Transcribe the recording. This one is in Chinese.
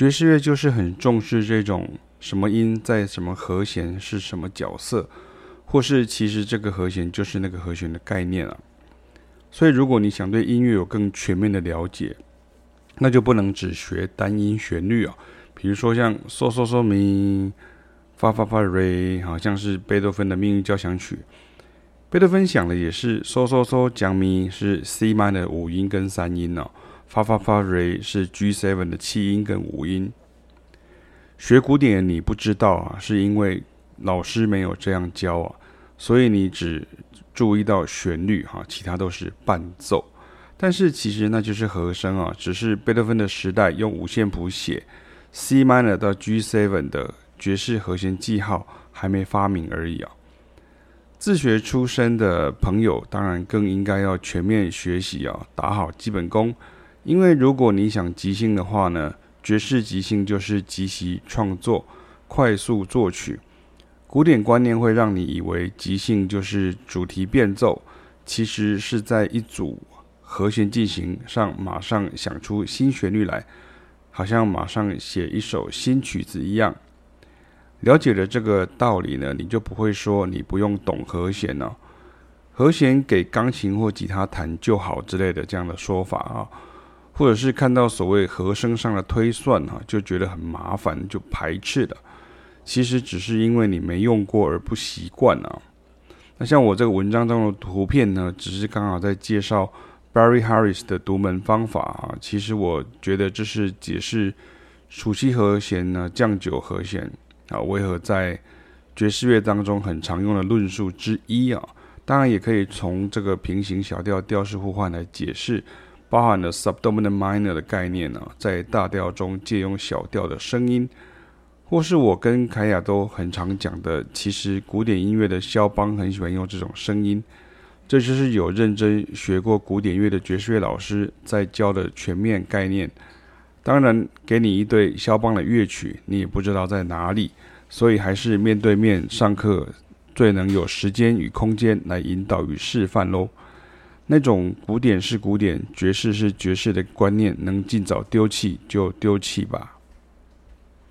爵士乐就是很重视这种什么音在什么和弦是什么角色，或是其实这个和弦就是那个和弦的概念啊。所以如果你想对音乐有更全面的了解，那就不能只学单音旋律啊。比如说像嗦嗦嗦咪、发发发瑞，好像是贝多芬的命运交响曲。贝多芬想的也是嗦嗦嗦降咪是 C 慢的五音跟三音哦。发发发瑞是 G7 的七音跟五音。学古典你不知道啊，是因为老师没有这样教啊，所以你只注意到旋律哈，其他都是伴奏。但是其实那就是和声啊，只是贝多芬的时代用五线谱写 C minor 到 G7 的爵士和弦记号还没发明而已啊。自学出身的朋友当然更应该要全面学习啊，打好基本功。因为如果你想即兴的话呢，爵士即兴就是即席创作、快速作曲。古典观念会让你以为即兴就是主题变奏，其实是在一组和弦进行上马上想出新旋律来，好像马上写一首新曲子一样。了解了这个道理呢，你就不会说你不用懂和弦了，和弦给钢琴或吉他弹就好之类的这样的说法啊。或者是看到所谓和声上的推算哈，就觉得很麻烦，就排斥了。其实只是因为你没用过而不习惯啊。那像我这个文章中的图片呢，只是刚好在介绍 Barry Harris 的独门方法啊。其实我觉得这是解释属七和弦呢降九和弦啊为何在爵士乐当中很常用的论述之一啊。当然也可以从这个平行小调调式互换来解释。包含了 subdominant minor 的概念呢，在大调中借用小调的声音，或是我跟凯雅都很常讲的，其实古典音乐的肖邦很喜欢用这种声音，这就是有认真学过古典乐的爵士乐老师在教的全面概念。当然，给你一对肖邦的乐曲，你也不知道在哪里，所以还是面对面上课最能有时间与空间来引导与示范喽。那种古典是古典，爵士是爵士的观念，能尽早丢弃就丢弃吧。